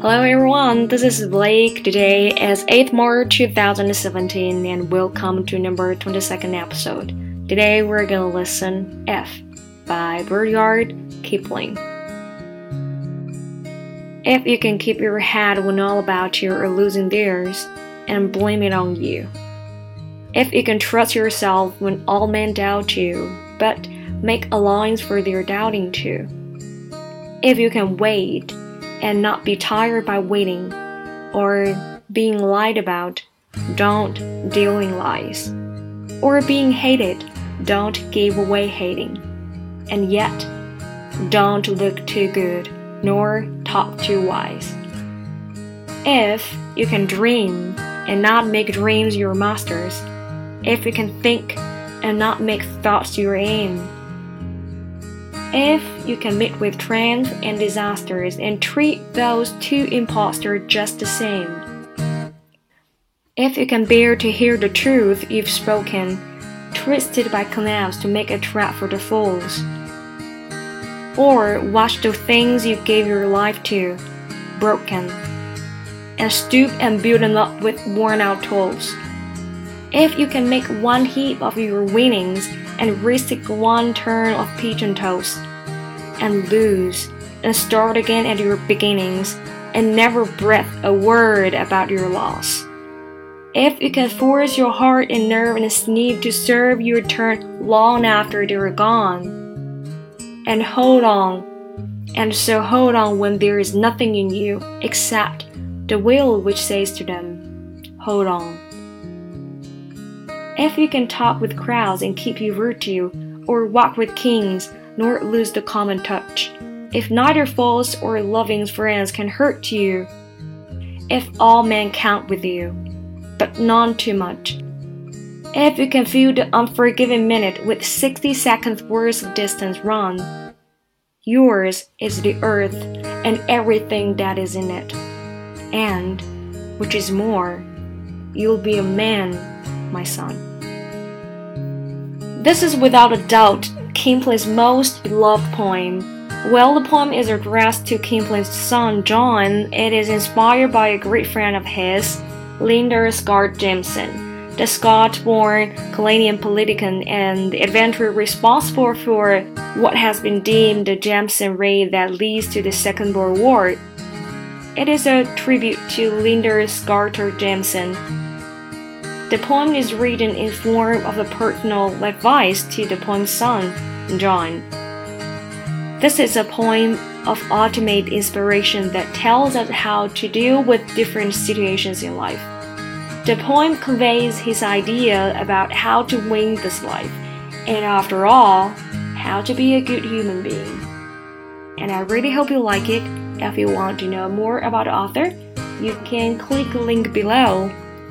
Hello everyone, this is Blake. Today is 8th March 2017 and welcome to number 22nd episode. Today we're gonna listen If by Rudyard Kipling. If you can keep your head when all about you are losing theirs and blame it on you. If you can trust yourself when all men doubt you, but make allowance for their doubting too. If you can wait and not be tired by waiting or being lied about, don't deal in lies. Or being hated, don't give away hating. And yet, don't look too good nor talk too wise. If you can dream and not make dreams your masters, if you can think and not make thoughts your aim, if you can meet with trends and disasters and treat those two impostors just the same. If you can bear to hear the truth you've spoken, twisted by connivance to make a trap for the fools. Or watch the things you gave your life to, broken, and stoop and build them up with worn out tools. If you can make one heap of your winnings and risk one turn of pitch-and-toss, and lose, and start again at your beginnings, and never breath a word about your loss. If you can force your heart and nerve and sleep to serve your turn long after they're gone, and hold on, and so hold on when there is nothing in you except the will which says to them, Hold on. If you can talk with crowds and keep your virtue, or walk with kings, nor lose the common touch, if neither false or loving friends can hurt you, if all men count with you, but none too much, if you can feel the unforgiving minute with 60 seconds worth of distance run, yours is the earth and everything that is in it. And, which is more, you'll be a man, my son. This is without a doubt Kipling's most beloved poem. While the poem is addressed to Kipling's son John, it is inspired by a great friend of his, Leander Scott Jameson, the Scot-born Canadian politician and adventurer responsible for what has been deemed the Jameson raid that leads to the Second World War. It is a tribute to Leander Scott Jameson, the poem is written in form of a personal advice to the poem's son, John. This is a poem of ultimate inspiration that tells us how to deal with different situations in life. The poem conveys his idea about how to win this life, and after all, how to be a good human being. And I really hope you like it. If you want to know more about the author, you can click the link below